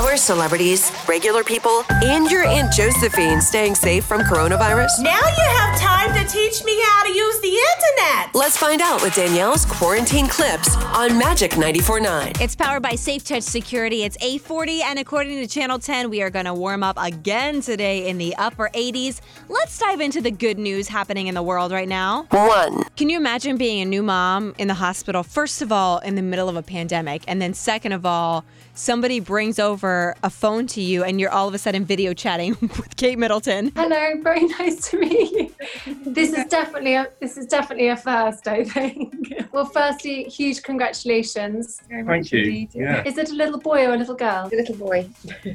Our celebrities, regular people, and your Aunt Josephine staying safe from coronavirus? Now you have time to teach me how to use the internet. Let's find out with Danielle's quarantine clips on Magic 94.9. It's powered by Safe Touch Security. It's 840, and according to Channel 10, we are going to warm up again today in the upper 80s. Let's dive into the good news happening in the world right now. One. Can you imagine being a new mom in the hospital, first of all, in the middle of a pandemic, and then second of all, somebody brings over a phone to you and you're all of a sudden video chatting with Kate Middleton? Hello, very nice to meet you. This is definitely a this is definitely a first, I think. Well, firstly, huge congratulations. Thank you. indeed. Yeah. Is it a little boy or a little girl? Little boy.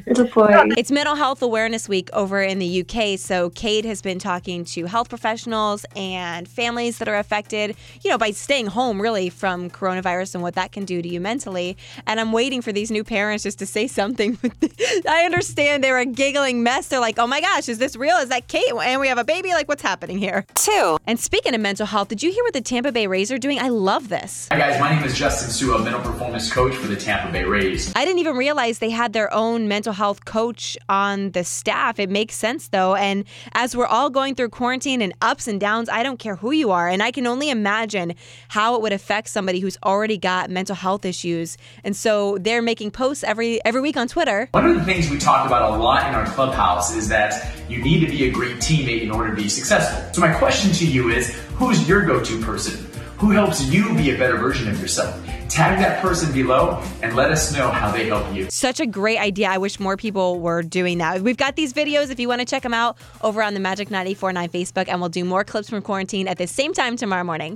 Little boy. It's Mental Health Awareness Week over in the UK. So, Kate has been talking to health professionals and families that are affected, you know, by staying home really from coronavirus and what that can do to you mentally. And I'm waiting for these new parents just to say something. I understand they're a giggling mess. They're like, oh my gosh, is this real? Is that Kate? And we have a baby? Like, what's happening here? Two. And speaking of mental health, did you hear what the Tampa Bay Rays are doing? I love this. Hi guys, my name is Justin Sua, mental performance coach for the Tampa Bay Rays. I didn't even realize they had their own mental health coach on the staff. It makes sense though. And as we're all going through quarantine and ups and downs, I don't care who you are. And I can only imagine how it would affect somebody who's already got mental health issues. And so they're making posts every every week on Twitter. One of the things we talk about a lot in our clubhouse is that you need to be a great teammate in order to be successful. So my question to you is, who's your go-to person? Who helps you be a better version of yourself? Tag that person below and let us know how they help you. Such a great idea. I wish more people were doing that. We've got these videos if you want to check them out over on the Magic 949 Facebook, and we'll do more clips from quarantine at the same time tomorrow morning.